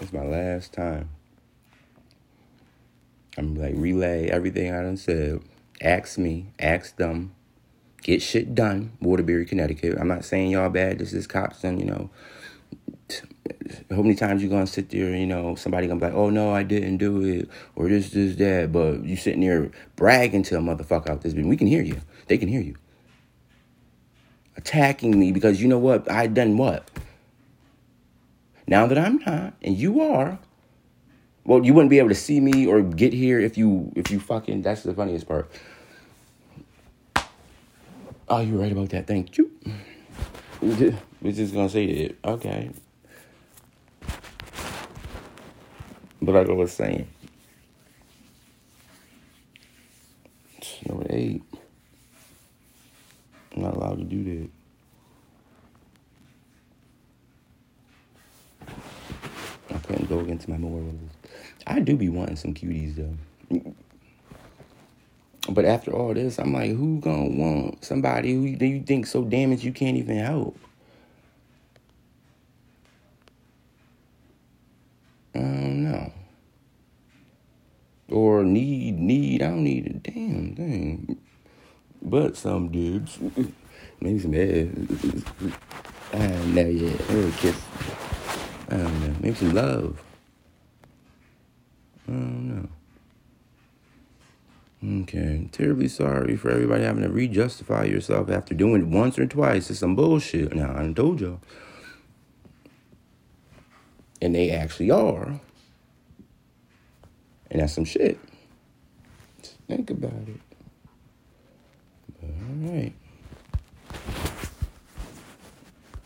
It's my last time. I'm like relay everything I done said. Ask me, ask them, get shit done. Waterbury, Connecticut. I'm not saying y'all bad. This is cops and you know. How many times you gonna sit there? You know, somebody gonna be like, "Oh no, I didn't do it," or this, this, that. But you sitting there bragging to a motherfucker out this. We can hear you. They can hear you. Attacking me because you know what? I done what? Now that I'm not, and you are, well, you wouldn't be able to see me or get here if you if you fucking. That's the funniest part. Oh, you're right about that. Thank you. We're just gonna say it. Okay. But like I was saying, number eight. I'm not allowed to do that. I couldn't go against my morals. I do be wanting some cuties though. But after all this, I'm like, who gonna want somebody who you think so damaged you can't even help? Um, I don't know. Or need, need, I don't need a damn thing. But some dibs. Maybe some ass. I don't know yet. Maybe a kiss. I don't know. Maybe some love. I don't know. Okay. Terribly sorry for everybody having to re-justify yourself after doing it once or twice. It's some bullshit. Now, I told y'all. And they actually are. And that's some shit. Just think about it. All right.